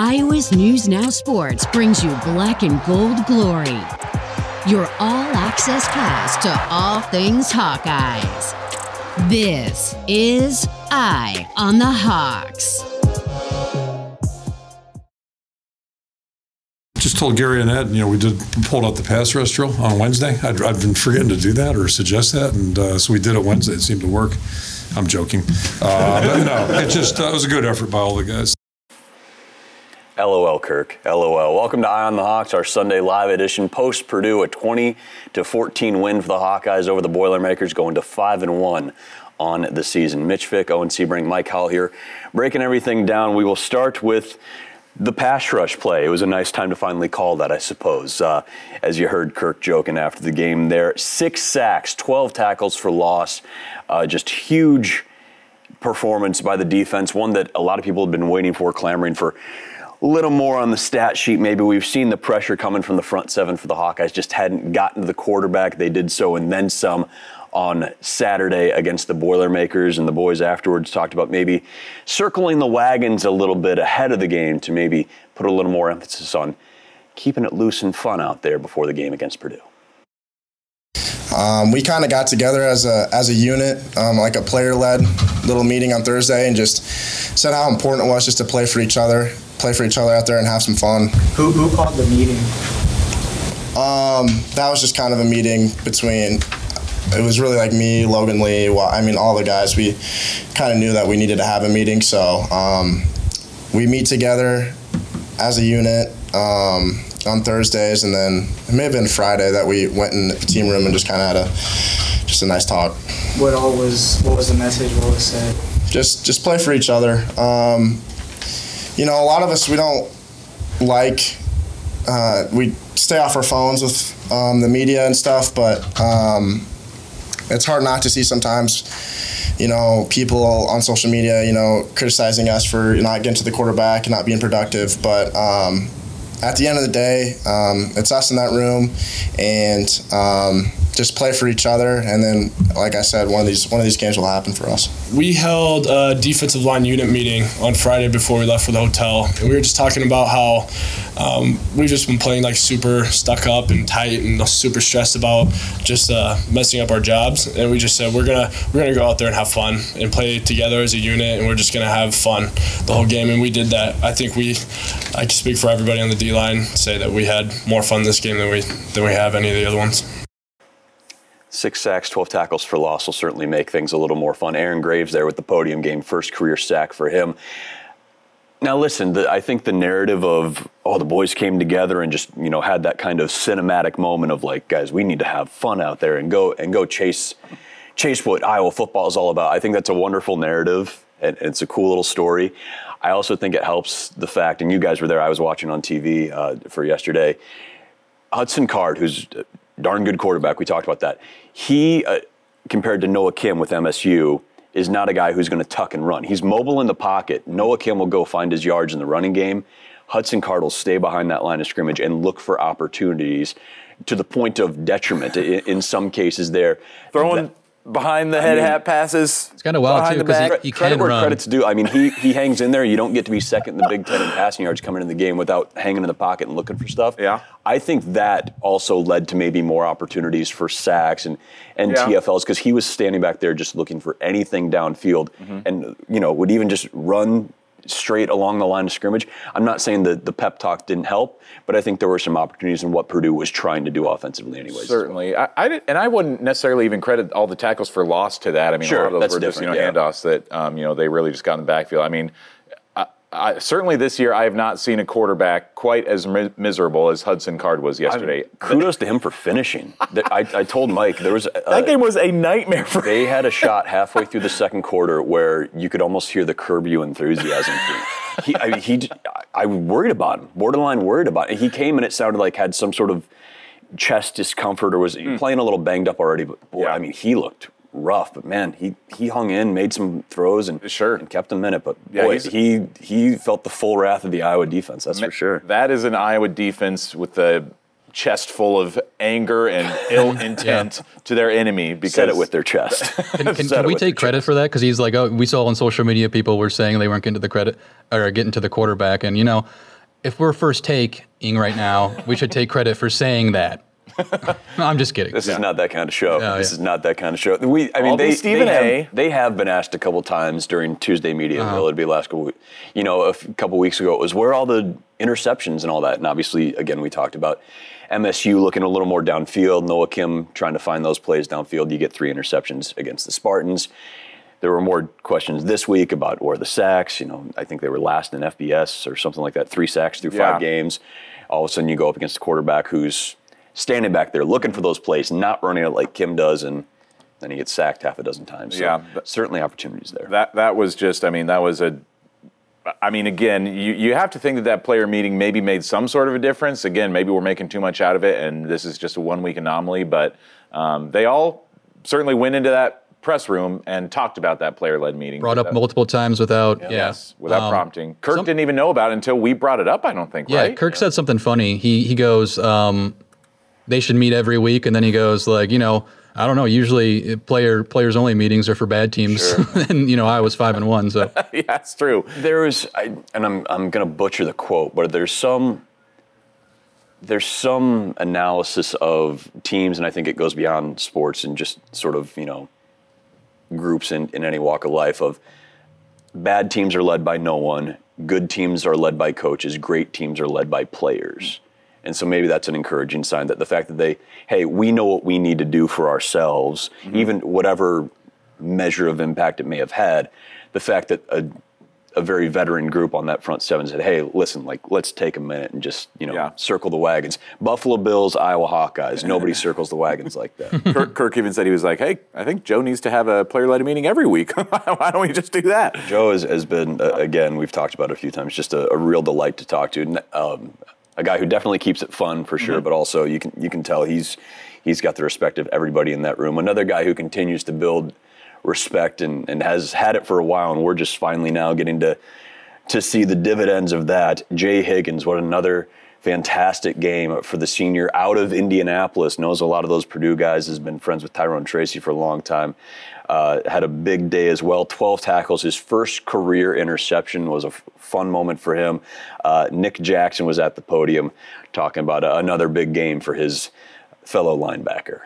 Iowa's News Now Sports brings you black and gold glory. Your all access pass to all things Hawkeyes. This is Eye on the Hawks. Just told Gary and Ed, you know, we did pulled out the pass drill on Wednesday. I'd, been forgetting to do that or suggest that, and uh, so we did it Wednesday. It seemed to work. I'm joking, uh, but no, it just uh, it was a good effort by all the guys. LOL, Kirk. LOL. Welcome to Eye on the Hawks, our Sunday live edition. Post Purdue, a 20 to 14 win for the Hawkeyes over the Boilermakers, going to five and one on the season. Mitch Fick, Owen Sebring, Mike Howell here, breaking everything down. We will start with the pass rush play. It was a nice time to finally call that, I suppose. Uh, as you heard Kirk joking after the game there, six sacks, 12 tackles for loss, uh, just huge performance by the defense. One that a lot of people have been waiting for, clamoring for little more on the stat sheet. Maybe we've seen the pressure coming from the front seven for the Hawkeyes, just hadn't gotten to the quarterback. They did so and then some on Saturday against the Boilermakers, and the boys afterwards talked about maybe circling the wagons a little bit ahead of the game to maybe put a little more emphasis on keeping it loose and fun out there before the game against Purdue. Um, we kind of got together as a as a unit, um, like a player led little meeting on Thursday, and just said how important it was just to play for each other, play for each other out there, and have some fun. Who, who called the meeting? Um, that was just kind of a meeting between. It was really like me, Logan Lee. Well, I mean, all the guys. We kind of knew that we needed to have a meeting, so um, we meet together as a unit um, on Thursdays, and then it may have been Friday that we went in the team room and just kind of had a just a nice talk. What all was what was the message? What was said? Just just play for each other. Um, you know, a lot of us we don't like uh, we stay off our phones with um, the media and stuff, but um, it's hard not to see sometimes. You know, people on social media, you know, criticizing us for not getting to the quarterback and not being productive. But um, at the end of the day, um, it's us in that room, and um, just play for each other. And then, like I said, one of these one of these games will happen for us. We held a defensive line unit meeting on Friday before we left for the hotel, and we were just talking about how um, we've just been playing like super stuck up and tight and super stressed about just uh, messing up our jobs. And we just said we're gonna we're gonna go out there and have fun and play together as a unit, and we're just gonna have fun the whole game. And we did that. I think we, I can speak for everybody on the D line, say that we had more fun this game than we than we have any of the other ones. Six sacks, 12 tackles for loss will certainly make things a little more fun. Aaron Graves there with the podium game, first career sack for him. Now, listen, the, I think the narrative of, oh, the boys came together and just, you know, had that kind of cinematic moment of like, guys, we need to have fun out there and go and go chase chase what Iowa football is all about. I think that's a wonderful narrative and, and it's a cool little story. I also think it helps the fact, and you guys were there, I was watching on TV uh, for yesterday. Hudson Card, who's darn good quarterback, we talked about that. He, uh, compared to Noah Kim with MSU, is not a guy who's going to tuck and run. He's mobile in the pocket. Noah Kim will go find his yards in the running game. Hudson Card will stay behind that line of scrimmage and look for opportunities to the point of detriment in, in some cases there. Throwing behind the head mean, hat passes. It's kind of wild behind too the because back. he, he credit can where run. credit's due. I mean, he he hangs in there. You don't get to be second in the Big Ten in passing yards coming in the game without hanging in the pocket and looking for stuff. Yeah. I think that also led to maybe more opportunities for sacks and and Yeah. TFLs because he was standing back there just looking for anything downfield Mm-hmm. and you know would even just run straight along the line of scrimmage. I'm not saying that the pep talk didn't help, but I think there were some opportunities in what Purdue was trying to do offensively, anyways. Certainly, I, I did, and I wouldn't necessarily even credit all the tackles for loss to that. I mean, Sure, a lot of those were just you know yeah. handoffs that um, you know they really just got in the backfield. I mean, I, I, certainly this year I have not seen a quarterback quite as mi- miserable as Hudson Card was yesterday. Kudos to him for finishing. That- I, I told Mike there was a, that game was a nightmare for They had a shot halfway through the second quarter where you could almost hear the curb you enthusiasm. he, I, mean, he, I worried about him, borderline worried about him. He came and it sounded like had some sort of chest discomfort or was mm. playing a little banged up already. But boy. Yeah. I mean, he looked rough. But man, he he hung in, made some throws, and Sure. and kept them in it. But Yeah, boy, he he felt the full wrath of the Iowa defense. That's for sure. That is an Iowa defense with the chest full of anger and ill intent to their enemy because Said it with their chest. Can, can, Said can we take their credit for that? Because he's like, oh, we saw on social media people were saying they weren't getting to the credit or getting to the quarterback, and you know, if we're first taking right now, we should take credit for saying that. No, I'm just kidding. This is not that kind of show. Yeah, this yeah. is not that kind of show. We, I mean, I'll they, Stephen they, A. have, they have been asked a couple times during Tuesday media Uh-huh. be last couple, you know, a f- couple weeks ago. It was where are all the interceptions and all that. And obviously, again, we talked about MSU looking a little more downfield. Noah Kim trying to find those plays downfield. You get three interceptions against the Spartans. There were more questions this week about where the sacks. You know, I think they were last in FBS or something like that. Three sacks through Yeah. five games. All of a sudden, you go up against a quarterback who's standing back there looking for those plays, not running it like Kim does, and then he gets sacked half a dozen times. So Yeah, but- certainly opportunities there. that that was just I mean that was a I mean again you you have to think that that player meeting maybe made some sort of a difference. Again maybe we're making too much out of it and this is just a one week anomaly but um, they all certainly went into that press room and talked about that player led meeting. Brought up multiple times without, yeah, yes without Um, prompting. Kirk some- didn't even know about it until we brought it up I don't think Yeah, right? Kirk said something funny. He he goes, um, they should meet every week, and then he goes like, you know, I don't know. Usually, uh, player players only meetings are for bad teams, and you know, I was five and one, so. Yeah it's true. There is, I, and I'm I'm going to butcher the quote, but there's some there's some analysis of teams, and I think it goes beyond sports and just sort of you know groups in, in any walk of life of bad teams are led by no one, good teams are led by coaches, great teams are led by players. And so maybe that's an encouraging sign that the fact that they, hey, we know what we need to do for ourselves, even whatever measure of impact it may have had, the fact that a, a very veteran group on that front seven said, hey, listen, like, let's take a minute and just, you know, Yeah. circle the wagons. Buffalo Bills, Iowa Hawkeyes, nobody circles the wagons like that. Kirk, Kirk even said he was like hey I think Joe needs to have a player led meeting every week why don't we just do that Joe has, has been, uh, again, we've talked about it a few times, just a, a real delight to talk to. Um, a guy who definitely keeps it fun for sure, mm-hmm. but also you can you can tell he's he's got the respect of everybody in that room. Another guy who continues to build respect and, and has had it for a while, and we're just finally now getting to to see the dividends of that. Jay Higgins, what another fantastic game for the senior out of Indianapolis. Knows a lot of those Purdue guys. Has been friends with Tyrone Tracy for a long time. Uh, had a big day as well. 12 tackles. His first career interception was a f- fun moment for him. Uh, Nick Jackson was at the podium talking about a, another big game for his fellow linebacker.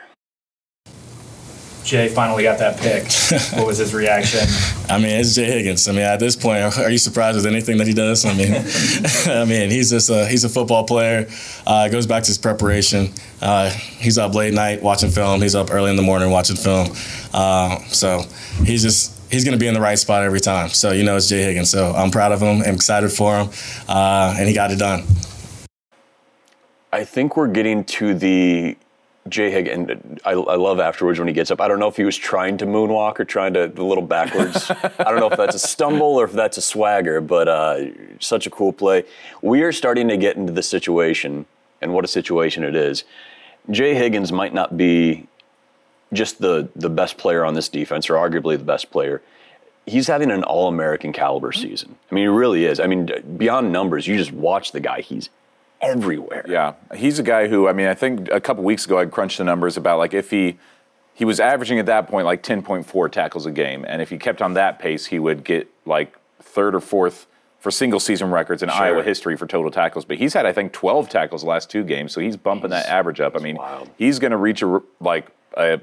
Jay finally got that pick. what was his reaction? I mean, it's Jay Higgins. I mean, at this point, are you surprised with anything that he does? I mean, I mean, he's just a, he's a football player. Uh, it goes back to his preparation. Uh, he's up late night watching film. He's up early in the morning watching film. Uh, so he's just he's going to be in the right spot every time. So you know, it's Jay Higgins. So I'm proud of him. I'm excited for him, uh, and he got it done. I think we're getting to the Jay Higgins. And I, I love afterwards when he gets up. I don't know if he was trying to moonwalk or trying to a little backwards. I don't know if that's a stumble or if that's a swagger, but uh, such a cool play. We are starting to get into the situation, and what a situation it is. Jay Higgins might not be just the the best player on this defense, or arguably the best player. He's having an All American caliber season. I mean, he really is. I mean, beyond numbers, you just watch the guy. He's everywhere. Yeah, he's a guy who I mean I think a couple weeks ago I crunched the numbers about like if he he was averaging at that point like 10.4 tackles a game, and if he kept on that pace, he would get like third or fourth for single season records in Sure. Iowa history for total tackles. But he's had I think 12 tackles the last two games, so he's bumping that average up. I mean, wild. he's going to reach a like a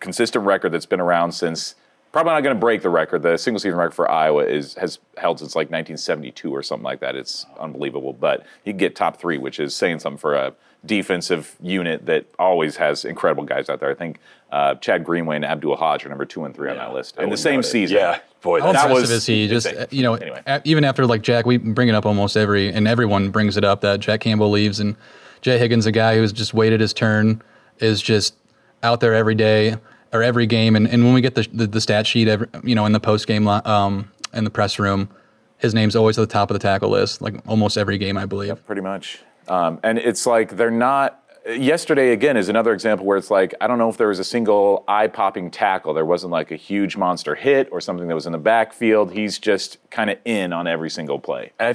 consistent record that's been around since. Probably not going to break the record. The single season record for Iowa is has held since like 1972 or something like that. It's unbelievable, but you get top three, which is saying something for a defensive unit that always has incredible guys out there. I think uh, Chad Greenway and Abdul Hodge are number two and three on that list in the same season. Yeah, boy, How that's That impressive was is he? Just you know, Anyway. a- even after like Jack, we bring it up almost every, and everyone brings it up that Jack Campbell leaves, and Jay Higgins, a guy who's just waited his turn, is just out there every day or every game, and, and when we get the, the the stat sheet, every, you know, in the post game um in the press room, his name's always at the top of the tackle list, like almost every game, I believe. pretty much. Um, and it's like they're not. Yesterday again is another example where it's like I don't know if there was a single eye-popping tackle. There wasn't like a huge monster hit or something that was in the backfield. He's just kind of in on every single play. I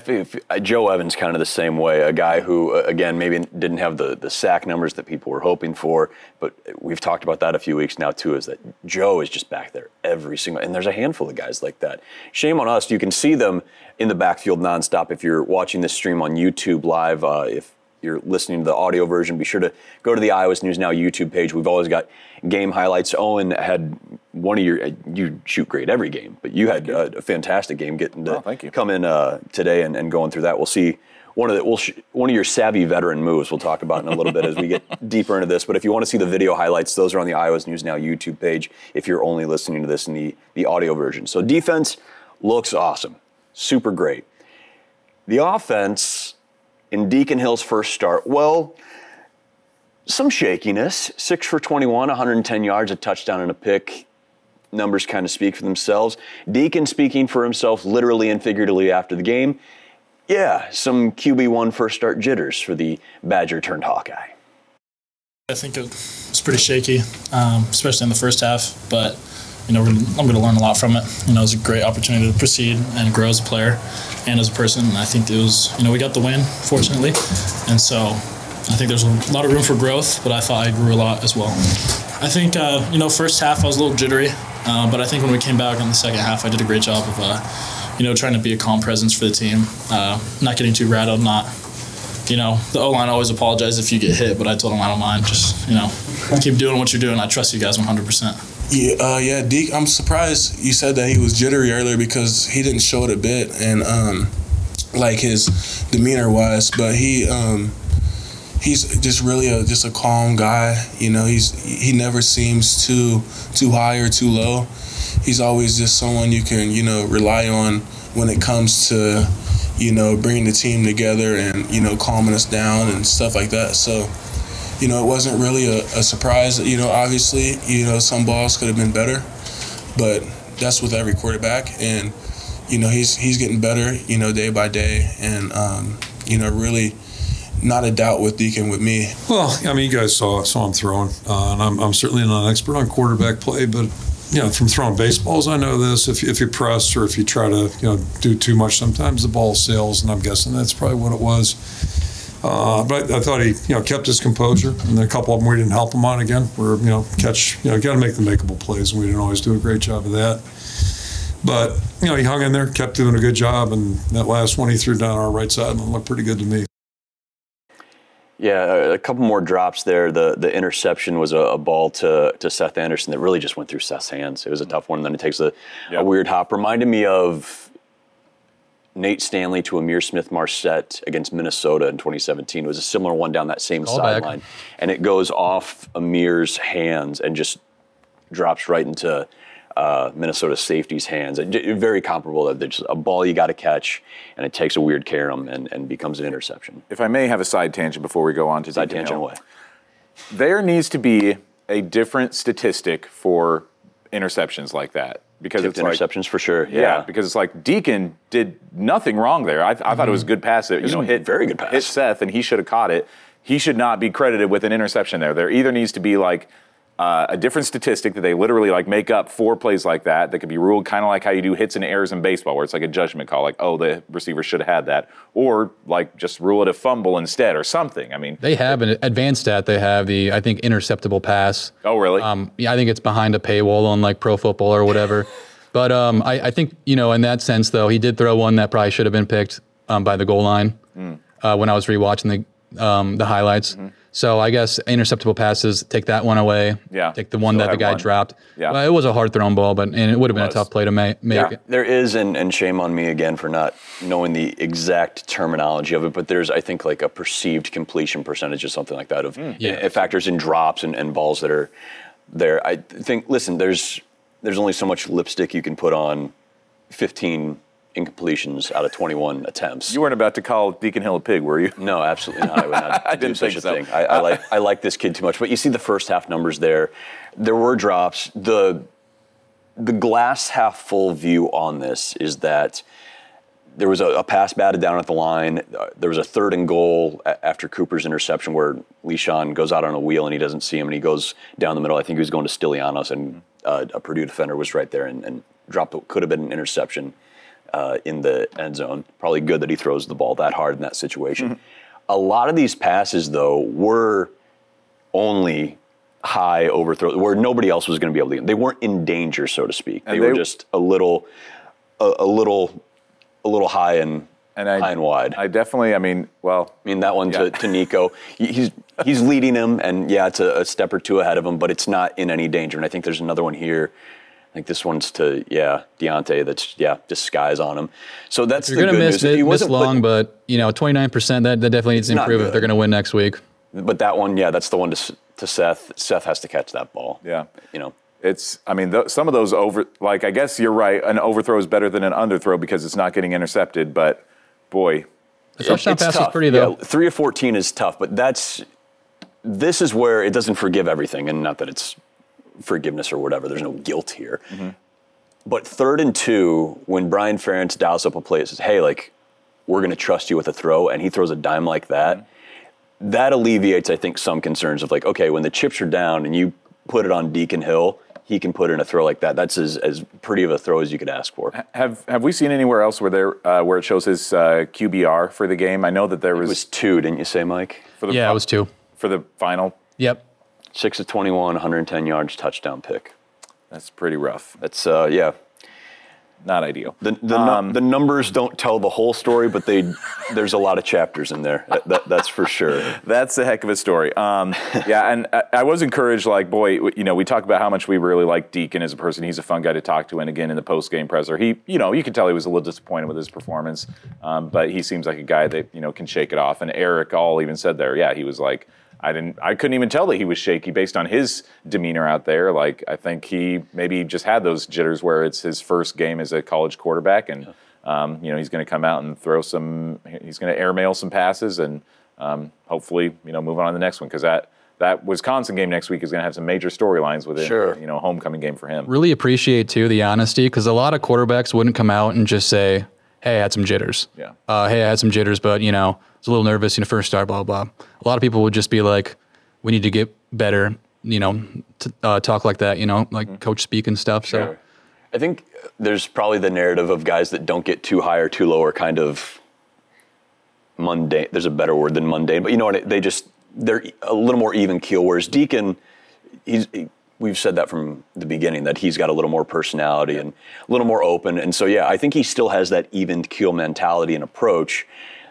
uh, Joe Evans kind of the same way. A guy who, uh, again, maybe didn't have the the sack numbers that people were hoping for, but we've talked about that a few weeks now too. Is that Joe is just back there every single, and there's a handful of guys like that. Shame on us. You can see them in the backfield nonstop if you're watching this stream on YouTube live. Uh, if you're listening to the audio version, be sure to go to the Iowa's News Now YouTube page. We've always got game highlights. Owen had one of your, you shoot great every game, but you had a, a fantastic game getting to Oh, thank you. come in uh, today and, and going through that. We'll see one of the, we'll sh- one of your savvy veteran moves we'll talk about in a little bit as we get deeper into this. But if you want to see the video highlights, those are on the Iowa's News Now YouTube page if you're only listening to this in the, the audio version. So defense looks awesome, super great. The offense in Deacon Hill's first start, well, some shakiness. Six for 21, 110 yards, a touchdown, and a pick. Numbers kind of speak for themselves. Deacon speaking for himself literally and figuratively after the game. Yeah, some QB1 first start jitters for the Badger turned Hawkeye. I think it was pretty shaky, um, especially in the first half. But you know, gonna, I'm going to learn a lot from it. You know, it was a great opportunity to proceed and grow as a player and as a person. And I think it was, you know, we got the win, fortunately, and so I think there's a lot of room for growth. But I thought I grew a lot as well. I think uh, you know, first half I was a little jittery, uh, but I think when we came back in the second half, I did a great job of. Uh, you know, trying to be a calm presence for the team, uh, not getting too rattled, not you know, the O line always apologizes if you get hit, but I told him I don't mind. Just you know, keep doing what you're doing. I trust you guys 100. Yeah, uh, yeah, Deke. I'm surprised you said that he was jittery earlier because he didn't show it a bit, and um, like his demeanor wise, but he um, he's just really a just a calm guy. You know, he's he never seems too too high or too low. He's always just someone you can you know rely on when it comes to you know bringing the team together and you know calming us down and stuff like that. So you know, it wasn't really a, a surprise. You know, obviously, you know, some balls could have been better, but that's with every quarterback. And, you know, he's he's getting better, you know, day by day. And, um, you know, really not a doubt with Deacon with me. Well, I mean, you guys saw saw him throwing, uh, and I'm, I'm certainly not an expert on quarterback play, but you know, from throwing baseballs, I know this. If, if you press or if you try to you know do too much, sometimes the ball sails, and I'm guessing that's probably what it was. Uh, but I, I thought he you know kept his composure, and then a couple of them we didn't help him on again. We're, you know catch you know got to make the makeable plays, and we didn't always do a great job of that. But you know he hung in there, kept doing a good job, and that last one he threw down our right side and looked pretty good to me. Yeah, a, a couple more drops there. The the interception was a, a ball to, to Seth Anderson that really just went through Seth's hands. It was a tough one. And then it takes a, a weird hop. Reminded me of Nate Stanley to Ihmir Smith Marsette against Minnesota in 2017. It was a similar one down that same sideline. And it goes off Ihmir's hands and just drops right into uh, Minnesota safety's hands. And very comparable. that There's a ball you got to catch, and it takes a weird carom and, and becomes an interception. If I may have a side tangent before we go on to Side Deacon tangent Hill. away. There needs to be a different statistic for interceptions like that because Tipped it's like, interceptions for sure. Yeah. Yeah. because it's like Deacon did nothing wrong there. I, I thought it was a good pass. That, you was know, hit very good pass. Hit Seth, and he should have caught it. He should not be credited with an interception there. There either needs to be like uh, a different statistic that they literally like make up four plays like that that could be ruled kind of like how you do hits and errors in baseball, where it's like a judgment call, like oh the receiver should have had that, or like just rule it a fumble instead or something. I mean, They have an advanced stat. They have the I think interceptable pass. oh really? Um, yeah, I think it's behind a paywall on like Pro Football or whatever. but um, I, I think you know in that sense though he did throw one that probably should have been picked um, by the goal line Mm. uh, when I was rewatching the um, the highlights. Mm-hmm. So I guess interceptable passes take that one away. Yeah, Take the one still that the guy one. dropped. Yeah. Well, it was a hard thrown ball, but and it would have been a tough play to ma- make. Yeah. There is, and, and shame on me again for not knowing the exact terminology of it, but there's, I think, like a perceived completion percentage or something like that. Of hmm. Yeah. it factors in drops and, and balls that are there. I think, listen, there's there's only so much lipstick you can put on 15 incompletions out of 21 attempts. you weren't about to call Deacon Hill a pig, were you? No, absolutely not. I would not I do didn't such think a so. thing. I, I like I like this kid too much. But you see the first half numbers there. There were drops. The the glass half full view on this is that there was a, a pass batted down at the line. Uh, there was a third and goal a- after Cooper's interception where Leshon goes out on a wheel and he doesn't see him and he goes down the middle. I think he was going to Stilianos and uh, a Purdue defender was right there and, and dropped what could have been an interception uh, in the end zone. Probably good that he throws the ball that hard in that situation. A lot of these passes, though, were only high overthrow where nobody else was going to be able to. They weren't in danger, so to speak. They, And were just a little, a, a little, a little high and, And I- high and wide. I definitely, I mean, well, I mean that one to, to Nico. He's he's leading him, and yeah, it's a, a step or two ahead of him, but it's not in any danger. And I think there's another one here. I think this one's to yeah Diante. That's yeah disguise on him. So that's You're the gonna good miss news. it He this wasn't long, but you know, 29%. That, that definitely needs to improve if they're going to win next week. but that one, yeah, that's the one to to Seth. Seth has to catch that ball. Yeah. you know. It's, I mean, th- some of those over, like, I guess you're right. An overthrow is better than an underthrow because it's not getting intercepted. But boy, The touchdown It's pass was tough. pretty though. Yeah, three of fourteen is tough, but that's this is where it doesn't forgive everything, and not that it's forgiveness or whatever. There's no guilt here. Mm-hmm. But third and two, when Brian Ferentz dials up a play, and says, "Hey, like we're going to trust you with a throw," and he throws a dime like that, that alleviates, I think, some concerns of like, okay, when the chips are down and you put it on Deacon Hill, he can put in a throw like that. That's as, as pretty of a throw as you could ask for. have have we seen anywhere else where there uh, where it shows his uh, QBR for the game? I know that there It was, was two, didn't you say, Mike? for the Yeah, fi- it was two. for the final. Yep. Six of 21, 110 yards, touchdown pick. That's pretty rough. That's uh, yeah. Not ideal. The the, nu- the numbers don't tell the whole story, but they there's a lot of chapters in there. That, that, that's for sure. That's a heck of a story. Um, yeah, and I, I was encouraged. Like, boy, you know, we talk about how much we really like Deacon as a person. He's a fun guy to talk to. And again, in the post game presser, he, you know, you could tell he was a little disappointed with his performance, um, but he seems like a guy that you know can shake it off. And Erick All even said there, yeah, he was like. I didn't. I couldn't even tell that he was shaky based on his demeanor out there. Like I think he maybe just had those jitters where it's his first game as a college quarterback, and um, you know he's going to come out and throw some. He's going to airmail some passes, and um, hopefully you know move on to the next one because that that Wisconsin game next week is going to have some major storylines with it. Sure. You know, homecoming game for him. Really appreciate too the honesty because a lot of quarterbacks wouldn't come out and just say, "Hey, I had some jitters." Yeah. Uh, hey, I had some jitters, but you know, I was a little nervous. You know, first start, blah blah. A lot of people would just be like, "We need to get better." You know, t- uh, talk like that. You know, like coach speak and stuff. So I think there's probably the narrative of guys that don't get too high or too low are kind of mundane. There's a better word than mundane, but you know what? They just they're a little more even keel. Whereas Deacon, he's he- we've said that from the beginning that he's got a little more personality and a little more open. And so yeah, I think he still has that even keel mentality and approach,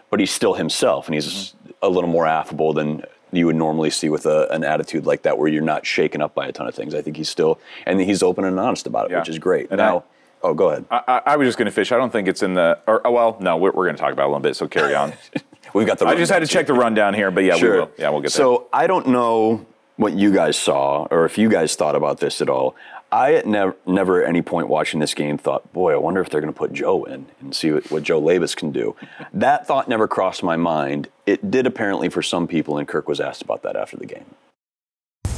but he's still himself, and he's a little more affable than you would normally see with a, an attitude like that, where you're not shaken up by a ton of things. I think he's still, and he's open and honest about it, Yeah. which is great. And now, oh, go ahead. I, I, I was just going to fish. I don't think it's in the. Or oh, well, no, we're, we're going to talk about it a little bit. So carry on. We've got the. I just had to check the rundown here, but yeah, Sure. we will. Yeah, we'll get there. So I don't know what you guys saw or if you guys thought about this at all. I at never, never at any point watching this game thought, boy, I wonder if they're going to put Joe in and see what, what Joe Labas can do. that thought never crossed my mind. It did apparently for some people, and Kirk was asked about that after the game.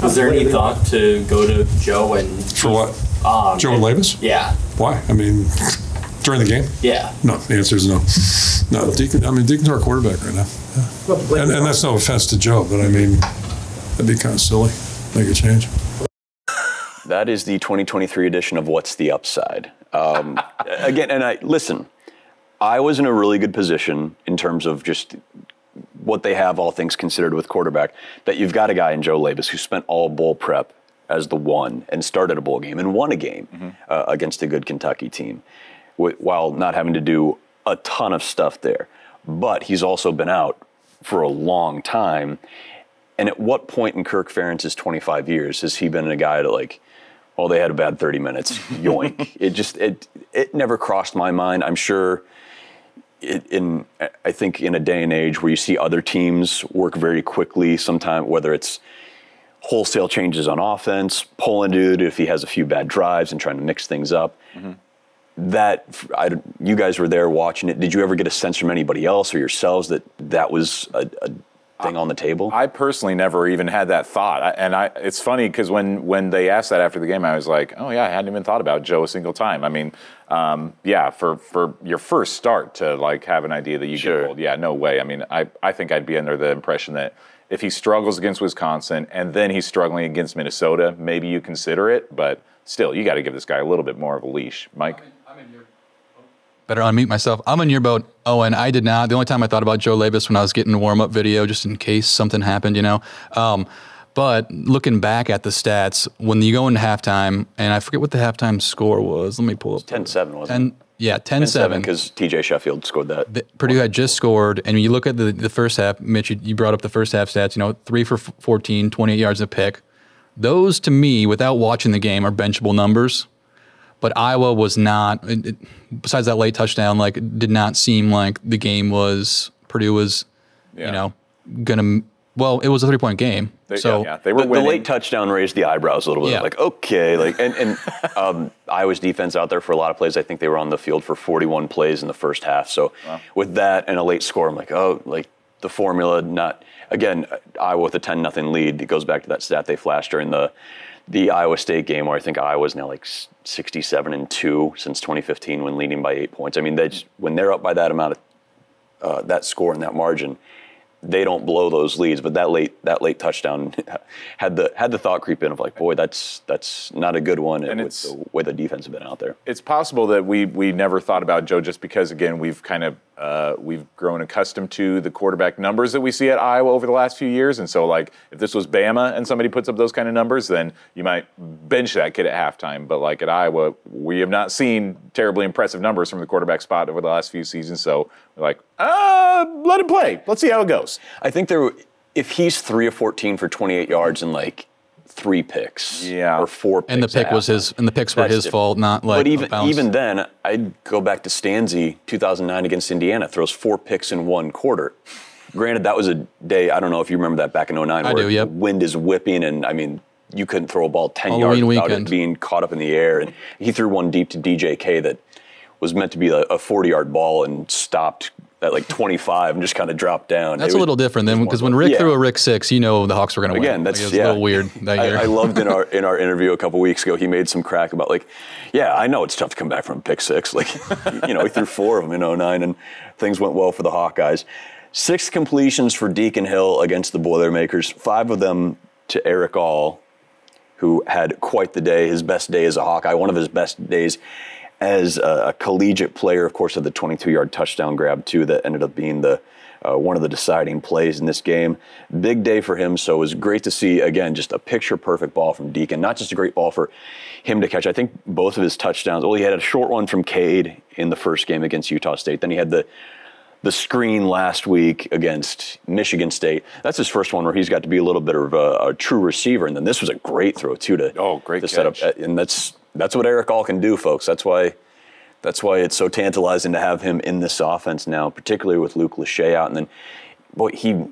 Was there any thought to go to Joe and For what? um, Joe and Labas? Yeah, Why? I mean, during the game? yeah. No, the answer is no. No, Deacon. I mean, Deacon's our quarterback right now, Yeah. and, and that's no offense to Joe, but I mean, that'd be kind of silly. Make a change. That is the 2023 edition of What's the Upside. Um, again, and I listen. I was in a really good position in terms of just what they have, all things considered, with quarterback. That you've got a guy in Joe Labas who spent all bowl prep as the one and started a bowl game and won a game uh, against a good Kentucky team, wh- while not having to do a ton of stuff there. But he's also been out for a long time. And at what point in Kirk Ferentz's 25 years has he been a guy to like, well, they had a bad 30 minutes, yoink. it just, it, it never crossed my mind. I'm sure it, in, I think in a day and age where you see other teams work very quickly, sometimes whether it's wholesale changes on offense, pulling dude if he has a few bad drives and trying to mix things up. Mm-hmm. That I, you guys were there watching it. Did you ever get a sense from anybody else or yourselves that that was a, a thing on the table. I personally never even had that thought, I, and I, it's funny because when when they asked that after the game, I was like, oh yeah, I hadn't even thought about Joe a single time. I mean, um, yeah, for for your first start to like have an idea that you Sure. get pulled, yeah, no way. I mean, I I think I'd be under the impression that if he struggles against Wisconsin and then he's struggling against Minnesota, maybe you consider it, but still, you got to give this guy a little bit more of a leash, Mike. Better unmute myself. I'm in your boat. Oh, and I did not. The only time I thought about Joe Labas when I was getting a warm up video, just in case something happened, you know. Um, but looking back at the stats, when you go into halftime, and I forget what the halftime score was. Let me pull up. 10 7, wasn't 10, yeah, 10 7. Because TJ Sheffield scored that. The- Purdue had just scored, and when you look at the, the first half, Mitch, you, you brought up the first half stats, you know, three for f- 14, 28 yards a pick. Those, to me, without watching the game, are benchable numbers. But Iowa was not, it, it- besides that late touchdown, like, did not seem like the game was, Purdue was, Yeah. you know, going to, well, it was a three point game. They, so, yeah, they were the, the late touchdown raised the eyebrows a little bit. Yeah. Like, okay, like, and, and um, Iowa's defense out there for a lot of plays. I think they were on the field for 41 plays in the first half. So with that and a late score, I'm like, oh, like the formula, not again, Iowa with a 10 nothing lead. It goes back to that stat they flashed during the the Iowa State game, where I think Iowa's now like 67 and two since 2015 when leading by eight points. I mean, they just, when they're up by that amount of uh, that score and that margin, they don't blow those leads. But that late that late touchdown had the had the thought creep in of like, boy, that's that's not a good one. And with it's- the way the defense has been out there. it's possible that we we never thought about Joe just because again we've kind of uh, we've grown accustomed to the quarterback numbers that we see at Iowa over the last few years, and so like if this was Bama and somebody puts up those kind of numbers, then you might bench that kid at halftime. But like at Iowa, we have not seen terribly impressive numbers from the quarterback spot over the last few seasons, so we're like, uh, let him play. Let's see how it goes. I think there, if he's three of 14 for 28 yards and like three picks, Yeah. or four, picks and the pick was his, and the picks were his different. fault, not like but even bounce. even then, I'd go back to Stanzi, 2009 against Indiana, throws four picks in one quarter. Granted, that was a day. I don't know if you remember that back in 09 I where do, yep. the wind is whipping, and I mean, you couldn't throw a ball 10 Halloween yards without weekend. it being caught up in the air. And he threw one deep to DJK that was meant to be a 40 yard ball and stopped at like 25 and just kind of dropped down. That's It a was- little different than because when. Rick Yeah. threw a Rick six, you know the Hawks were going to win. Again, that's like, yeah. a little weird that I, year. I loved in our in our interview a couple weeks ago. He made some crack about like, yeah, I know it's tough to come back from a pick six. Like, you know, he threw four of them in 09 and things went well for the Hawkeyes. Six completions for Deacon Hill against the Boilermakers. Five of them to Erick All, who had quite the day. His best day as a Hawkeye. One of his best days as a, a collegiate player. Of course, had the 22-yard touchdown grab too that ended up being the uh, one of the deciding plays in this game. Big day for him, so it was great to see again just a picture perfect ball from Deacon. Not just a great ball for him to catch. I think both of his touchdowns. Well, he had a short one from Cade in the first game against Utah State. Then he had the the screen last week against Michigan State. That's his first one where he's got to be a little bit of a, a true receiver, and then this was a great throw too to Oh, great to set up. And that's that's what Erick All can do, folks. That's why that's why it's so tantalizing to have him in this offense now, particularly with Luke Lachey out. And then, boy, he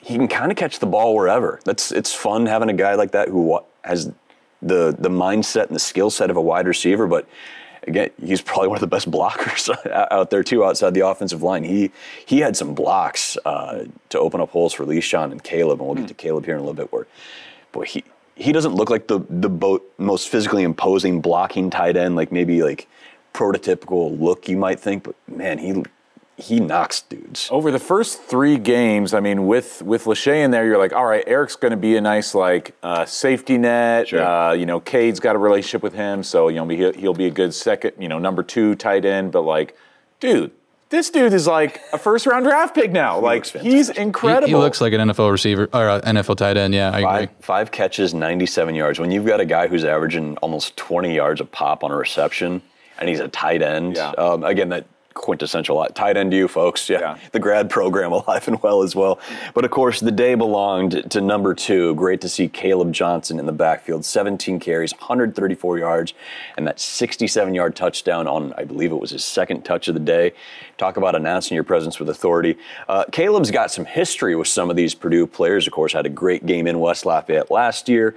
he can kind of catch the ball wherever. That's it's fun having a guy like that who has the the mindset and the skill set of a wide receiver, but. Again, he's probably one of the best blockers out there too, outside the offensive line. He he had some blocks uh, to open up holes for Leshon and Kaleb, and we'll get to Kaleb here in a little bit. Where, boy, he he doesn't look like the the bo- most physically imposing blocking tight end, like maybe like prototypical look you might think, but man, he he knocks dudes. Over the first three games, I mean, with with Lachey in there, you're like, all right, Erick's going to be a nice like uh, safety net. Sure. Uh, you know, Cade's got a relationship with him, so you know he'll, he'll be a good second, you know, number two tight end. But like, dude, this dude is like a first round draft pick now. like, he's fantastic. He- incredible. He, looks like an NFL receiver or uh, NFL tight end. Yeah, I Five, agree. five catches, 97 yards. When you've got a guy who's averaging almost 20 yards a pop on a reception, and he's a tight end, Yeah. um, again, that quintessential tight end to you folks. Yeah, Yeah. the grad program alive and well as well. But of course, the day belonged to number two. Great to see Kaleb Johnson in the backfield, 17 carries, 134 yards, and that 67 yard touchdown on, I believe it was his second touch of the day. Talk about announcing your presence with authority. Uh, Kaleb's got some history with some of these Purdue players. Of course, had a great game in West Lafayette last year.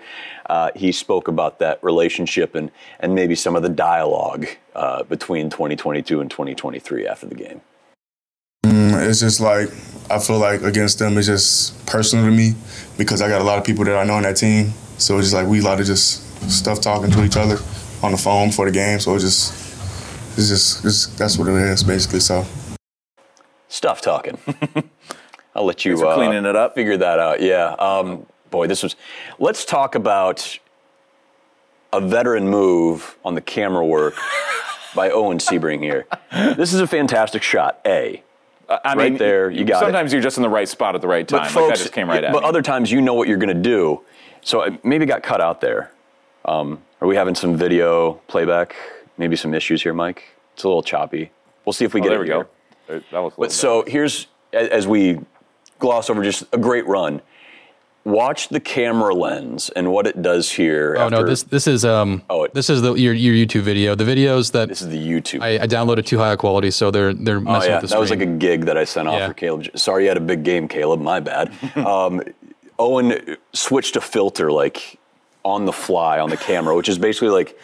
Uh, he spoke about that relationship and and maybe some of the dialogue uh, between 2022 and 2023 after the game. Mm, It's just like I feel like against them is just personal to me because I got a lot of people that I know on that team. So it's just like we a lot of just stuff talking to each other on the phone for the game. So it's just it's just it's, that's what it is basically. So Stuff talking. I'll let you uh, cleaning it up. Figure that out. Yeah. Um, boy, this was. Let's talk about a veteran move on the camera work by Owen Sebring here. This is a fantastic shot. A. I right mean, there, you got it. Sometimes you're just in the right spot at the right time. But like folks, that just came right at but me. other times you know what you're going to do. So maybe got cut out there. Um, are we having some video playback? Maybe some issues here, Mike. It's a little choppy. We'll see if we Oh, get there it we here. go. There- That was a But little so here's as we gloss over just a great run. Watch the camera lens and what it does here. Oh no, this this is um Oh, this is the your your YouTube video. The videos that this is the YouTube. I, I downloaded too high a quality, so they're they're Oh messing yeah, with the stuff. that was like a gig that I sent off Yeah. for Kaleb. Sorry, you had a big game, Kaleb. My bad. um, Owen switched a filter like on the fly on the camera, which is basically like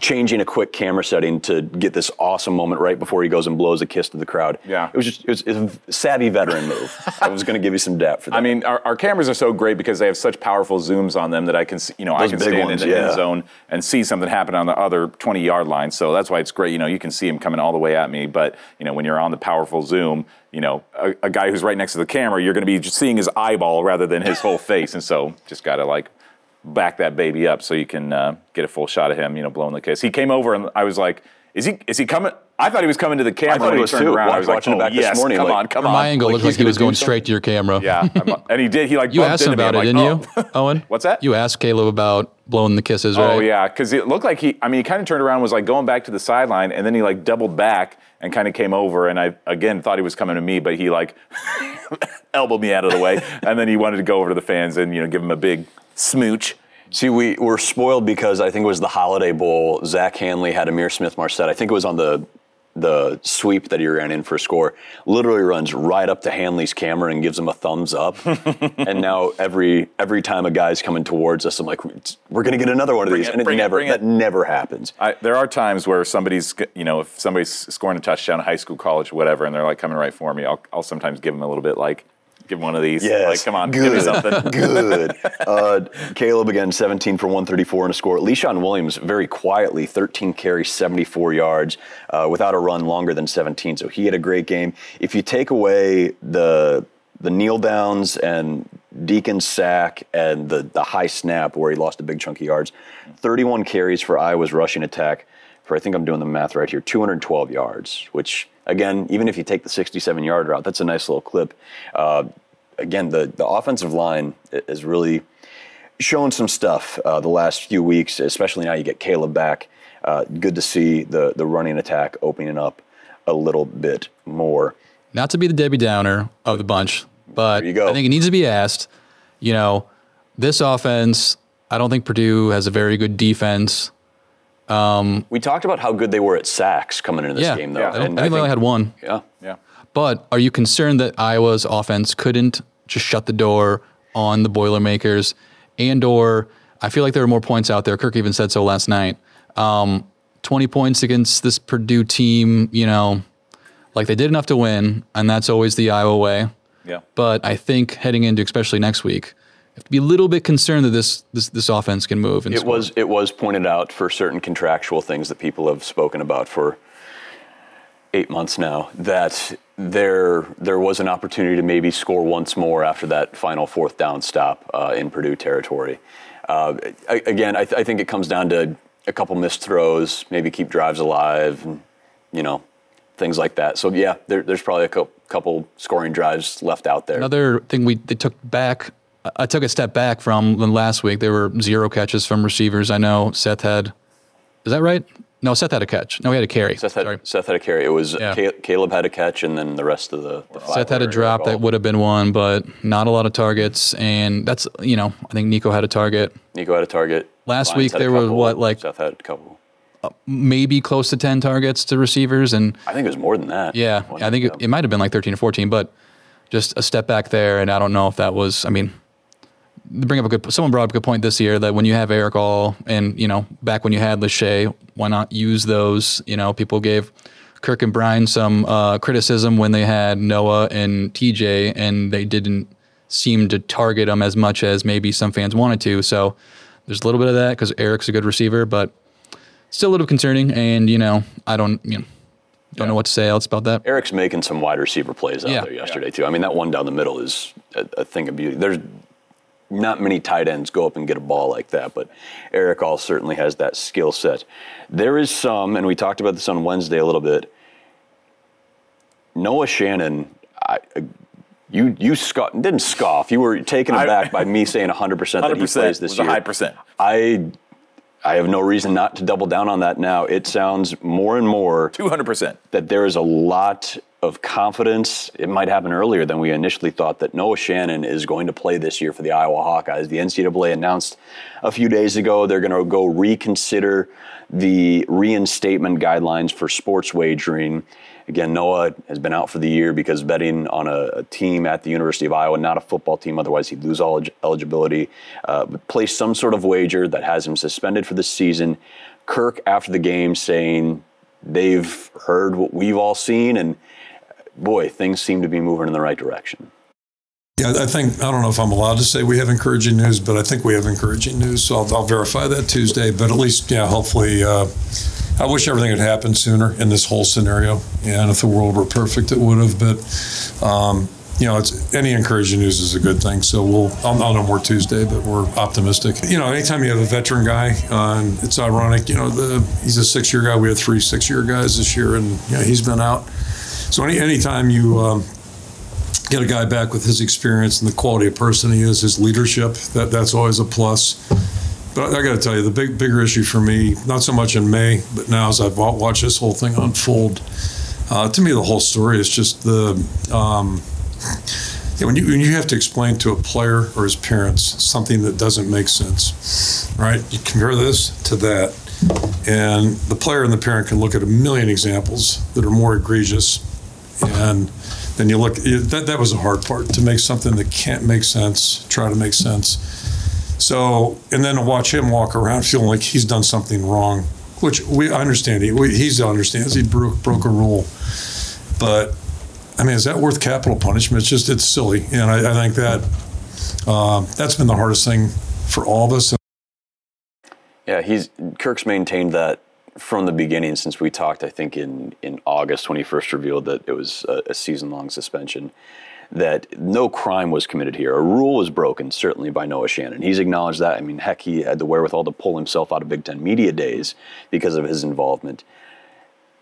changing a quick camera setting to get this awesome moment right before he goes and blows a kiss to the crowd. Yeah. it was just it was, it was a savvy veteran move. I was going to give you some depth for that. I mean, our, our cameras are so great because they have such powerful zooms on them that I can, see, you know, I can stand ones, in the yeah. end zone and see something happen on the other 20 yard line. So that's why it's great. You know, you can see him coming all the way at me. But you know, when you're on the powerful zoom, you know, a, a guy who's right next to the camera, you're going to be just seeing his eyeball rather than his whole face. And so, just got to like back that baby up so you can uh, get a full shot of him, you know, blowing the kiss. He came over and I was like, "Is he? Is he coming?" I thought he was coming to the camera. I thought he he was too. around. I was like, Watching it "Oh back this morning, come like- on, come From on." my angle, Like, looked like he was gonna going do straight to your camera. Yeah, I'm- and he did. He like You bumped asked him into me. about it, I'm didn't like, you, oh. Owen? What's that? You asked Kaleb about blowing the kisses, oh, right? Oh yeah, because it looked like he. I mean, he kind of turned around, and was like going back to the sideline, and then he like doubled back and kind of came over, and I again thought he was coming to me, but he like elbowed me out of the way, and then he wanted to go over to the fans and you know give him a big smooch. See, we were spoiled because I think it was the Holiday Bowl. Zach Hanley had Ihmir Smith Marsette. I think it was on the the sweep that he ran in for a score. Literally runs right up to Hanley's camera and gives him a thumbs up. and now every every time a guy's coming towards us, I'm like, we're gonna get another one of Bring these, it, and it it, never it. that never happens. I, there are times where somebody's, you know, if somebody's scoring a touchdown in high school, college, whatever, and they're like coming right for me, I'll, I'll sometimes give them a little bit like, give one of these. Yes. Like, come on, give me Good. something. Good. Uh, Kaleb again, 17 for 134 and a score. Leshon Williams, very quietly, 13 carries, 74 yards, uh, without a run longer than 17. So he had a great game. If you take away the the kneel downs and Deacon's sack and the, the high snap where he lost a big chunk of yards, 31 carries for Iowa's rushing attack for, I think I'm doing the math right here, 212 yards, which, again, even if you take the 67 yard route, that's a nice little clip. Uh, again, the, the offensive line is really shown some stuff uh, the last few weeks, especially now you get Kaleb back. Uh, good to see the, the running attack opening up a little bit more. Not to be the Debbie Downer of the bunch, but. I think it needs to be asked. You know, this offense, I don't think Purdue has a very good defense. Um, We talked about how good they were at sacks coming into this yeah, game, though. I, don't- and I think they only had one. Yeah. Yeah. But are you concerned that Iowa's offense couldn't just shut the door on the Boilermakers, and or I feel like there are more points out there. Kirk even said so last night. Um, Twenty points against this Purdue team, you know, like they did enough to win, and that's always the Iowa way. Yeah. But I think heading into especially next week, you have to be a little bit concerned that this this, this offense can move. And It score. was it was pointed out for certain contractual things that people have spoken about for eight months now that there there was an opportunity to maybe score once more after that final fourth down stop uh, in Purdue territory. Uh, a- again, I, th- I think it comes down to a couple missed throws, maybe keep drives alive, and you know things like that. So yeah, there, there's probably a cou- couple scoring drives left out there. Another thing we they took back. I took a step back from last week. There were zero catches from receivers. I know Seth had. Is that right? No, Seth had a catch. No, he had a carry. Seth had, Seth had a carry. It was Yeah. Kaleb had a catch, and then the rest of the, the five Seth had a drop that would have been one, but not a lot of targets. And that's you know I think Nico had a target. Nico had a target. Last Lyons week there was couple. what like Seth had a couple. Uh, maybe close to ten targets to receivers, and I think it was more than that. yeah, I think it, it might have been like thirteen or fourteen, but just a step back there. And I don't know if that was. I mean, bring up a good. Someone brought up a good point this year that when you have Erick All and you know back when you had Lachey, why not use those? You know, people gave Kirk and Brian some uh, criticism when they had Noah and TJ, and they didn't seem to target them as much as maybe some fans wanted to. So there's a little bit of that because Erick's a good receiver, but still a little concerning. And you know, I don't you know don't know what to say else about that. Erick's making some wide receiver plays out Yeah. there yesterday too. I mean, that one down the middle is a, a thing of beauty. There's not many tight ends go up and get a ball like that, but Erick All certainly has that skill set. There is some, and we talked about this on Wednesday a little bit. Noah Shannon, I, you you scoff, didn't scoff. You were taken aback by me saying 100 percent that he 100% plays this was a year. high percent. I I have no reason not to double down on that now. It sounds more and more 200%. that there is a lot of confidence. It might happen earlier than we initially thought that Noah Shannon is going to play this year for the Iowa Hawkeyes. The NCAA announced a few days ago they're going to go reconsider the reinstatement guidelines for sports wagering. Again, Noah has been out for the year because betting on a, a team at the University of Iowa, not a football team, otherwise he'd lose all eligibility. Uh, but placed some sort of wager that has him suspended for the season. Kirk, after the game, saying they've heard what we've all seen, and boy, things seem to be moving in the right direction. Yeah, I think I don't know if I'm allowed to say we have encouraging news, but I think we have encouraging news. So I'll, I'll verify that Tuesday. But at least, yeah, hopefully, uh, I wish everything had happened sooner in this whole scenario. And if the world were perfect, it would have. But um, you know, it's any encouraging news is a good thing. So we'll I'll, I'll know more Tuesday, but we're optimistic. You know, anytime you have a veteran guy, uh, and it's ironic. You know, the he's a six year guy. We had three six year guys this year, and you know, he's been out. So any anytime you um, get a guy back with his experience and the quality of person he is, his leadership, that that's always a plus. But I, got to tell you, the big bigger issue for me, not so much in May, but now as I've watched this whole thing unfold, uh, to me the whole story is just the. Um, yeah, when you when you have to explain to a player or his parents something that doesn't make sense, right? You compare this to that, and the player and the parent can look at a million examples that are more egregious, and then you look. That that was the hard part to make something that can't make sense. Try to make sense. So, and then to watch him walk around feeling like he's done something wrong, which we understand. He we, he's understands he broke broke a rule, but I mean, is that worth capital punishment? It's just it's silly, and I, I think that um, that's been the hardest thing for all of us. Yeah, he's Kirk's maintained that from the beginning since we talked. I think in in August when he first revealed that it was a, a season long suspension. That no crime was committed here. A rule was broken, certainly by Noah Shannon. He's acknowledged that. I mean, heck, he had the wherewithal to pull himself out of Big Ten media days because of his involvement.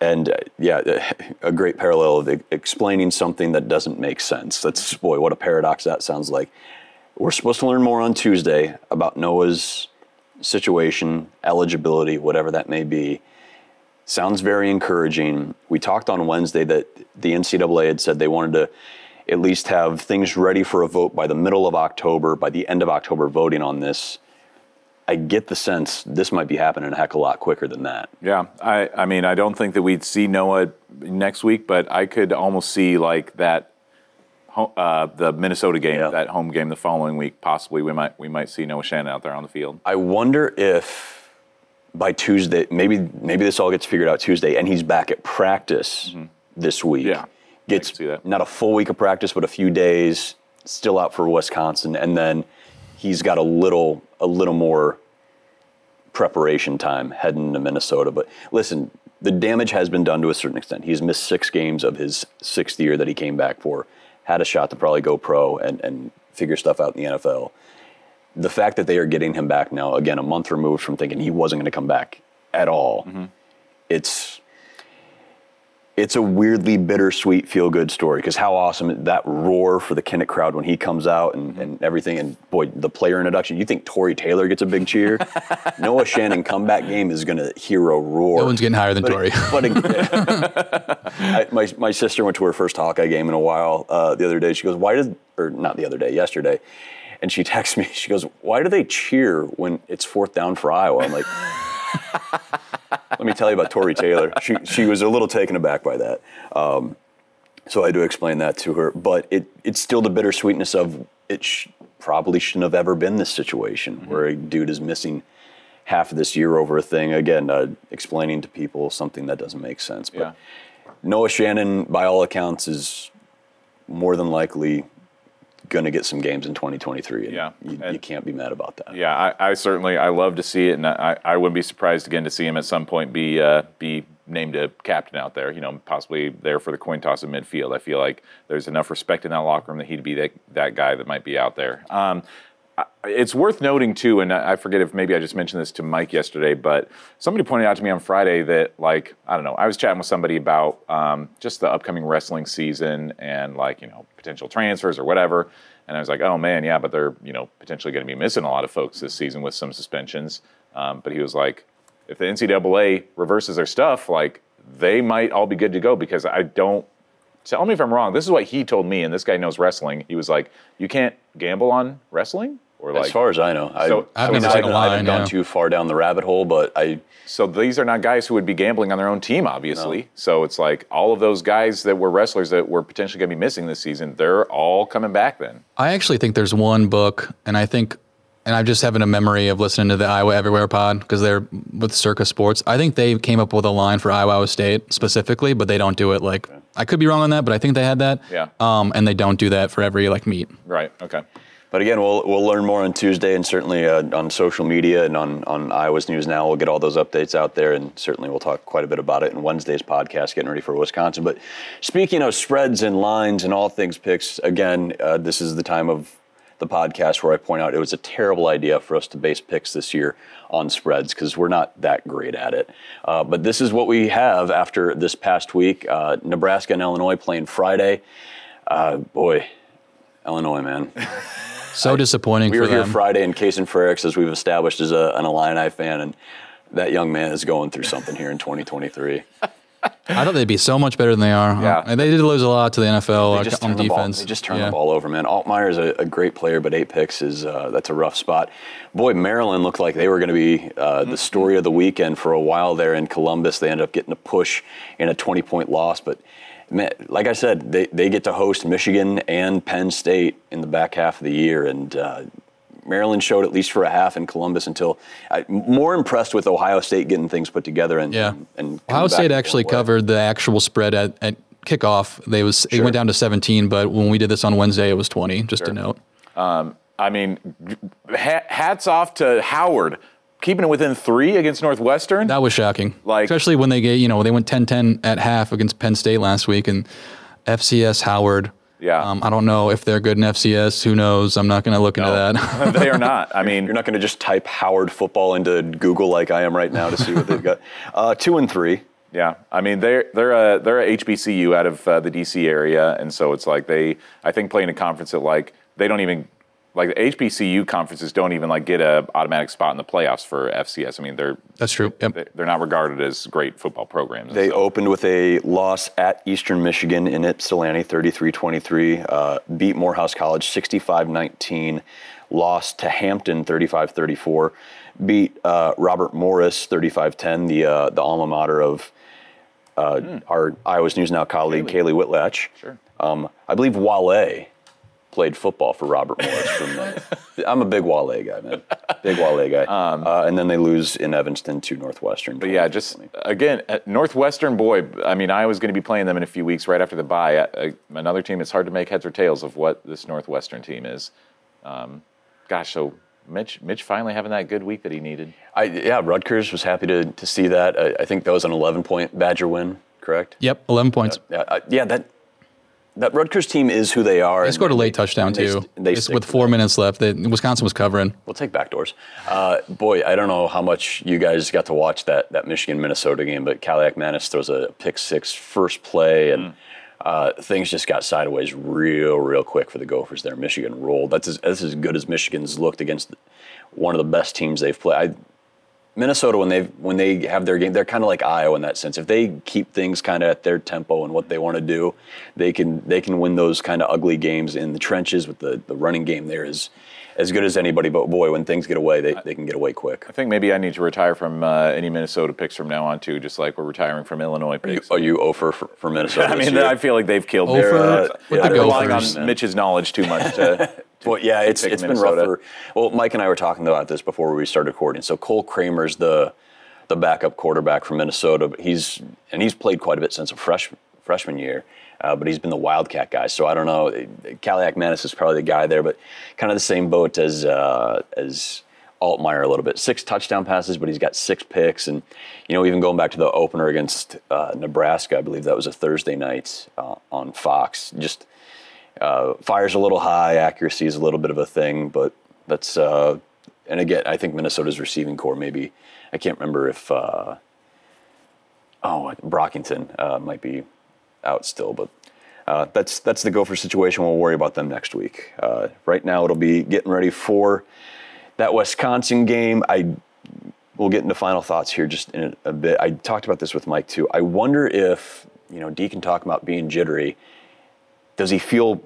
And uh, yeah, a great parallel of explaining something that doesn't make sense. That's boy, what a paradox that sounds like. We're supposed to learn more on Tuesday about Noah's situation, eligibility, whatever that may be. Sounds very encouraging. We talked on Wednesday that the NCAA had said they wanted to at least have things ready for a vote by the middle of October, by the end of October, voting on this. I get the sense this might be happening a heck of a lot quicker than that. Yeah, I, I mean, I don't think that we'd see Noah next week, but I could almost see like that, uh, the Minnesota game, that home game the following week. Possibly, we might we might see Noah Shannon out there on the field. I wonder if by Tuesday, maybe maybe this all gets figured out Tuesday, and he's back at practice this week. Yeah, gets not a full week of practice, but a few days. Still out for Wisconsin, and then he's got a little a little more preparation time heading to Minnesota. But listen, the damage has been done to a certain extent. He's missed six games of his sixth year that he came back for. Had a shot to probably go pro and, and figure stuff out in the NFL. The fact that they are getting him back now, again, a month removed from thinking he wasn't going to come back at all, mm-hmm. it's it's a weirdly bittersweet feel good story because how awesome that roar for the Kinnick crowd when he comes out and, and everything and boy the player introduction you think Tory Taylor gets a big cheer? Noah Shannon comeback game is going to hear a roar. No one's getting higher than But- Tory. but I, my, my sister went to her first Hawkeye game in a while uh, the other day. She goes why did or not the other day yesterday. And she texts me she goes why do they cheer when it's fourth down for Iowa? I'm like let me tell you about Tory Taylor. She she was a little taken aback by that. Um, so I do explain that to her. But it it's still the bittersweetness of it. Sh- probably shouldn't have ever been this situation where a dude is missing half of this year over a thing. Again, uh, explaining to people something that doesn't make sense. But Noah Shannon, by all accounts, is more than likely going to get some games in 2023. And Yeah. you, you can't be mad about that. Yeah, I, I certainly I love to see it, and I, I wouldn't be surprised again to see him at some point be uh, be named a captain out there. You know, possibly there for the coin toss in midfield. I feel like there's enough respect in that locker room that he'd be that that guy that might be out there. Um, it's worth noting too, and I forget if maybe I just mentioned this to Mike yesterday, but somebody pointed out to me on Friday that like I don't know, I was chatting with somebody about um, just the upcoming wrestling season and like you know potential transfers or whatever, and I was like, oh man, yeah, but they're you know potentially going to be missing a lot of folks this season with some suspensions. Um, but he was like, if the NCAA reverses their stuff, like they might all be good to go because I don't. Tell me if I'm wrong. This is what he told me, and this guy knows wrestling. He was like, "You can't gamble on wrestling." Or like, as far as I know, I, So- I, I've mean, I seen a haven't, I haven't gone yeah. too far down the rabbit hole, but I. So these are not guys who would be gambling on their own team, obviously. So it's like all of those guys that were wrestlers that were potentially going to be missing this season, they're all coming back then. I actually think there's one book, and I think, and I'm just having a memory of listening to the Iowa Everywhere pod because they're with Circa Sports. I think they came up with a line for Iowa State specifically, but they don't do it like. I could be wrong on that, but I think they had that. Yeah. Um, and they don't do that for every like meet. Right. Okay. But again, we'll we'll learn more on Tuesday, and certainly uh, on social media and on on Iowa's News Now, we'll get all those updates out there, and certainly we'll talk quite a bit about it in Wednesday's podcast, getting ready for Wisconsin. But speaking of spreads and lines and all things picks, again, uh, this is the time of the podcast where I point out it was a terrible idea for us to base picks this year on spreads because we're not that great at it. Uh, but this is what we have after this past week. Uh, Nebraska and Illinois playing Friday. Uh, boy, Illinois, man. So disappointing We for were here them. Friday, and Kason Frericks, as we've established, is a, an Illini fan, and that young man is going through something here in 2023. I thought they'd be so much better than they are. Yeah. And they did lose a lot to the NFL They like, just on the ball. defense. They just turn Yeah. the ball over, man. Altmyer is a, a great player, but eight picks is uh, that's a rough spot. Boy, Maryland looked like they were going to be uh, the story of the weekend for a while there in Columbus. They ended up getting a push in a 20 point loss, but. Man, like I said, they, they get to host Michigan and Penn State in the back half of the year, and uh, Maryland showed at least for a half in Columbus until I, more impressed with Ohio State getting things put together and Yeah. and, and Ohio back State actually covered the actual spread at, at kickoff. They was sure. it went down to 17, but when we did this on Wednesday, it was 20. Just to note. Um, I mean, hats off to Howard keeping it within three against Northwestern. That was shocking. Like- especially when they get you know they went 10-10 at half against Penn State last week and FCS Howard. Yeah. Um, I don't know if they're good in FCS. Who knows? I'm not going to look into that. they are not. I mean, You're not going to just type Howard football into Google like I am right now to see what they've got. Uh, two and three. Yeah, I mean they're they're a they're a HBCU out of uh, the DC area, and so it's like they I think play in a conference that like they don't even like the HBCU conferences don't even like get a automatic spot in the playoffs for FCS. I mean they're That's true. Yep. they- they're not regarded as great football programs. They opened with a loss at Eastern Michigan in Ypsilanti, 33-23. Uh, beat Morehouse College 65-19. Lost to Hampton 35-34. Beat uh, Robert Morris 35-10, the uh, the alma mater of uh, our Iowa's News Now colleague Kaylee, Whitlatch. Sure. Um, I believe Wale played football for Robert Morris. From the, I'm a big Wale guy, man. Big Wale guy. uh, and then they lose in Evanston to Northwestern. Um, But yeah, just again, Northwestern boy. I mean, I was going to be playing them in a few weeks right after the bye. Uh, uh, another team. It's hard to make heads or tails of what this Northwestern team is. Um, gosh, so Mitch, Mitch finally having that good week that he needed. I, yeah, Rutgers was happy to, to see that. I, I think that was an 11 point Badger win, correct? Yep, 11 points. Yeah, I, yeah that that Rutgers team is who they are. They and scored a late touchdown they too. st- They Just with four minutes left. They, Wisconsin was covering. We'll take backdoors. Uh, boy, I don't know how much you guys got to watch that that Michigan Minnesota game, but Kaliakmanis throws a pick six first play, and uh, things just got sideways real, real quick for the Gophers there. Michigan rolled. That's as, that's as good as Michigan's looked against one of the best teams they've played. I, Minnesota, when they when they have their game, they're kind of like Iowa in that sense. If they keep things kind of at their tempo and what they want to do, they can they can win those kind of ugly games in the trenches with the, the running game. There is as good as anybody. But boy, when things get away, they, they can get away quick. I think maybe I need to retire from uh, any Minnesota picks from now on too, just like we're retiring from Illinois picks. Are you over for, for Minnesota? I mean, year? I feel like they've killed Ofer their. Uh, with yeah, the they're relying on man. Mitch's knowledge too much. To, Well, yeah, it's pick it's been rough for. Well, Mike and I were talking about this before we started recording. So Cole Kramer's the the backup quarterback from Minnesota. He's and he's played quite a bit since a fresh freshman year. Uh, but he's been the Wildcat guy, so I don't know. Kaliakmanis is probably the guy there, but kind of the same boat as uh, as Altmyer a little bit. Six touchdown passes, but he's got six picks, and you know even going back to the opener against uh, Nebraska, I believe that was a Thursday night uh, on Fox. Just uh, fires a little high, accuracy is a little bit of a thing, but that's uh, and again, I think Minnesota's receiving core maybe I can't remember if oh Brockington might be out still, but uh, that's that's the Gopher situation. We'll worry about them next week. Uh, right now, it'll be getting ready for that Wisconsin game. I we'll get into final thoughts here just in a, a bit. I talked about this with Mike too. I wonder if you know Deacon talking about being jittery. Does he feel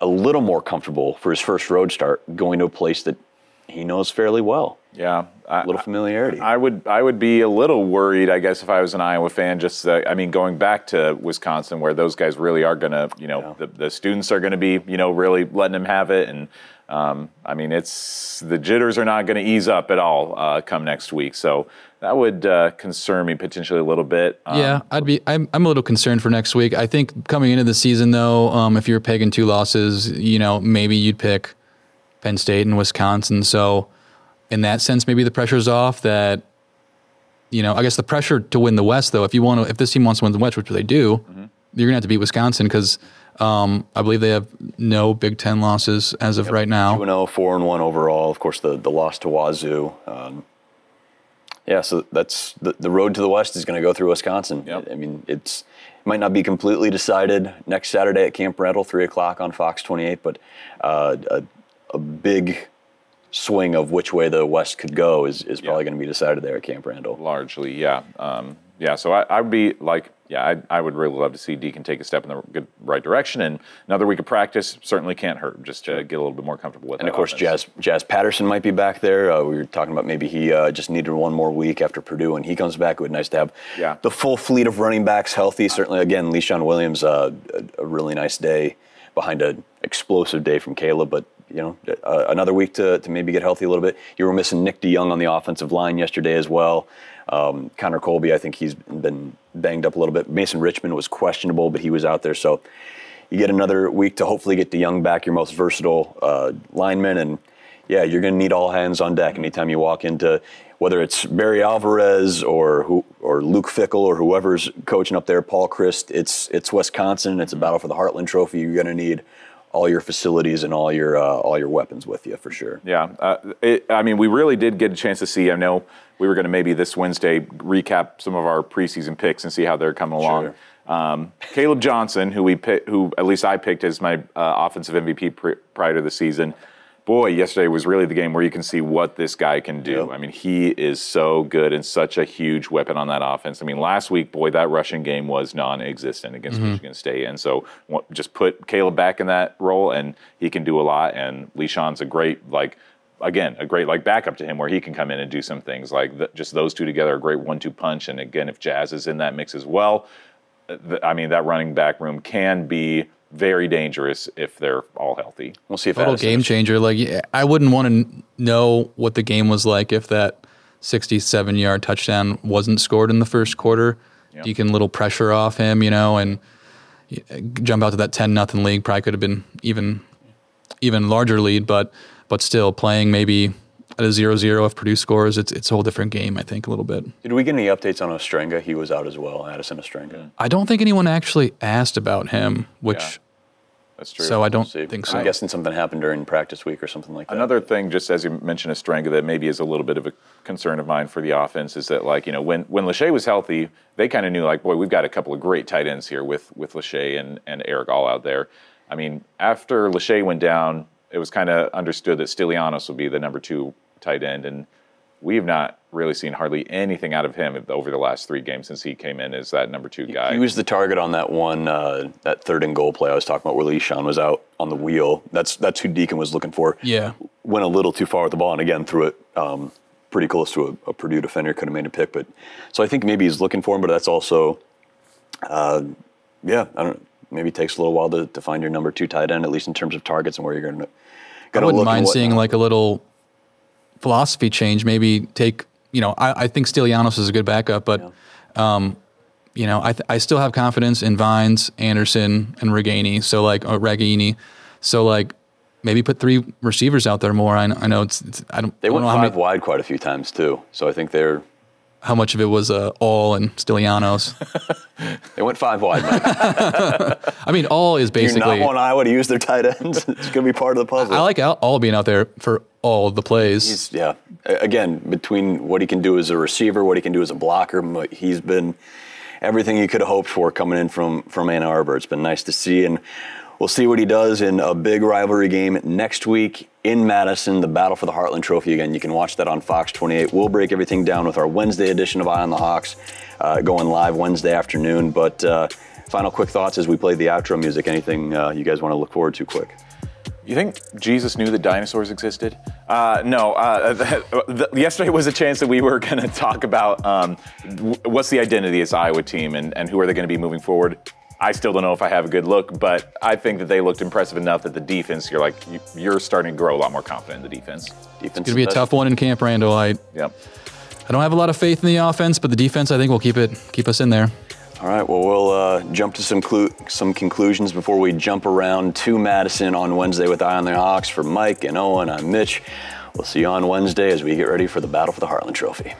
a little more comfortable for his first road start going to a place that he knows fairly well? Yeah, a little familiarity. I would I would be a little worried, I guess, if I was an Iowa fan. Just uh, I mean, going back to Wisconsin, where those guys really are going to, you know, yeah. the, the students are going to be, you know, really letting them have it, and um, I mean, it's the jitters are not going to ease up at all uh, come next week. So that would uh, concern me potentially a little bit. Um, yeah, I'd be. I'm, I'm a little concerned for next week. I think coming into the season, though, um, if you're pegging two losses, you know, maybe you'd pick Penn State and Wisconsin. So in that sense, maybe the pressure's off. That you know, I guess the pressure to win the West, though, if you want to, if this team wants to win the West, which they do, mm-hmm. you're gonna have to beat Wisconsin because um, I believe they have no Big Ten losses as of yep. right now. 2 0, 4 and 1 overall. Of course, the, the loss to Wazoo. Um, yeah, so that's the, the road to the West is going to go through Wisconsin. Yep. I mean, it's it might not be completely decided next Saturday at Camp Randall, 3 o'clock on Fox 28, but uh, a, a big swing of which way the West could go is, is probably yeah. going to be decided there at Camp Randall. Largely, yeah. Um, yeah, so I, I, would be like, yeah, I, I, would really love to see Deacon take a step in the good, right direction, and another week of practice certainly can't hurt. Just to get a little bit more comfortable with. And of course, offense. Jazz Jazz Patterson might be back there. Uh, we were talking about maybe he uh, just needed one more week after Purdue, and he comes back. It would be nice to have yeah. the full fleet of running backs healthy. Certainly, again, Leshon Williams, uh, a, a, really nice day behind an explosive day from Kaleb, but you know, uh, another week to, to maybe get healthy a little bit. You were missing Nick DeYoung on the offensive line yesterday as well. Um, Connor Colby, I think he's been banged up a little bit. Mason Richman was questionable, but he was out there. So you get another week to hopefully get DeYoung back, your most versatile uh, lineman. And yeah, you're going to need all hands on deck anytime you walk into whether it's Barry Alvarez or who, or Luke Fickell or whoever's coaching up there, Paul Chryst. It's it's Wisconsin. It's a battle for the Heartland Trophy. You're going to need all your facilities and all your uh, all your weapons with you for sure. Yeah, uh, it, I mean, we really did get a chance to see. I know we were going to maybe this Wednesday recap some of our preseason picks and see how they're coming along. Sure. Um, Kaleb Johnson, who we pick, who at least I picked as my uh, offensive MVP pr- prior to the season, boy, yesterday was really the game where you can see what this guy can do. Yep. I mean, he is so good and such a huge weapon on that offense. I mean, last week, boy, that rushing game was non-existent against mm-hmm. Michigan State, and so just put Kaleb back in that role, and he can do a lot. And Leshon's a great like. Again, a great like backup to him where he can come in and do some things like just those two together, a great one-two punch. And again, if Jazz is in that mix as well, I mean that running back room can be very dangerous if they're all healthy. We'll see if that's a total game changer. Like I wouldn't want to know what the game was like if that 67 yard touchdown wasn't scored in the first quarter. Yep. You can little pressure off him, you know, and jump out to that 10 nothing lead. Probably could have been even even larger lead, but but still playing maybe at a zero zero if Purdue scores, it's it's a whole different game. I think a little bit. Did we get any updates on Ostrenga? He was out as well, Addison Ostrenga. I don't think anyone actually asked about him, which yeah. That's true. So I don't think so. I'm guessing something happened during practice week or something like that. Another thing, just as you mentioned, Ostrenga, that maybe is a little bit of a concern of mine for the offense is that, like, you know, when when Lachey was healthy, they kind of knew, like, boy, we've got a couple of great tight ends here with with Lachey and and Erick All out there. I mean, after Lachey went down, it was kind of understood that Stilianos would be the number two tight end, and we've not really seen hardly anything out of him over the last three games since he came in as that number two guy. He was the target on that one, uh, that third and goal play I was talking about, where Leshon was out on the wheel. That's that's who Deacon was looking for. Yeah, went a little too far with the ball, and again threw it um, pretty close to a, a, Purdue defender. Could have made a pick, but so I think maybe he's looking for him, but that's also, uh, yeah, I don't. know. Maybe it takes a little while to, to find your number two tight end, at least in terms of targets and where you're going to. I wouldn't mind seeing like a little philosophy change. Maybe take you know, I, I think Stilianos is a good backup, but yeah. um, you know, I, th- I still have confidence in Vines, Anderson, and Ragaini. So like or Ragaini. So like maybe put three receivers out there more. I, I know it's, it's I don't. They I don't went know how, five many, wide quite a few times too. So I think they're how much of it was uh, All and Stilianos. they went five wide. I mean, All is Do basically. not want Iowa to use their tight ends? it's going to be part of the puzzle. I like All, All being out there for all the plays. He's, yeah. Again, between what he can do as a receiver, what he can do as a blocker, he's been everything you could have hoped for coming in from from Ann Arbor. It's been nice to see, and we'll see what he does in a big rivalry game next week in Madison, the battle for the Heartland Trophy. Again, you can watch that on Fox 28. We'll break everything down with our Wednesday edition of Eye on the Hawks, uh, going live Wednesday afternoon. But uh, final quick thoughts as we play the outro music. Anything uh, you guys want to look forward to quick? You think Jesus knew that dinosaurs existed? Uh, no. Uh, the, the, yesterday was a chance that we were going to talk about um, what's the identity of this Iowa team and, and who are they going to be moving forward. I still don't know if I have a good look, but I think that they looked impressive enough that the defense, you're like, you- you're starting to grow a lot more confident in the defense. Defense It's gonna be a tough one in Camp Randall. I Yep. I don't have a lot of faith in the offense, but the defense I think will keep it keep us in there. All right. Well, we'll uh, jump to some clu- some conclusions before we jump around to Madison on Wednesday with Eye on the Hawks. For Mike and Owen, I'm Mitch. We'll see you on Wednesday as we get ready for the battle for the Heartland Trophy.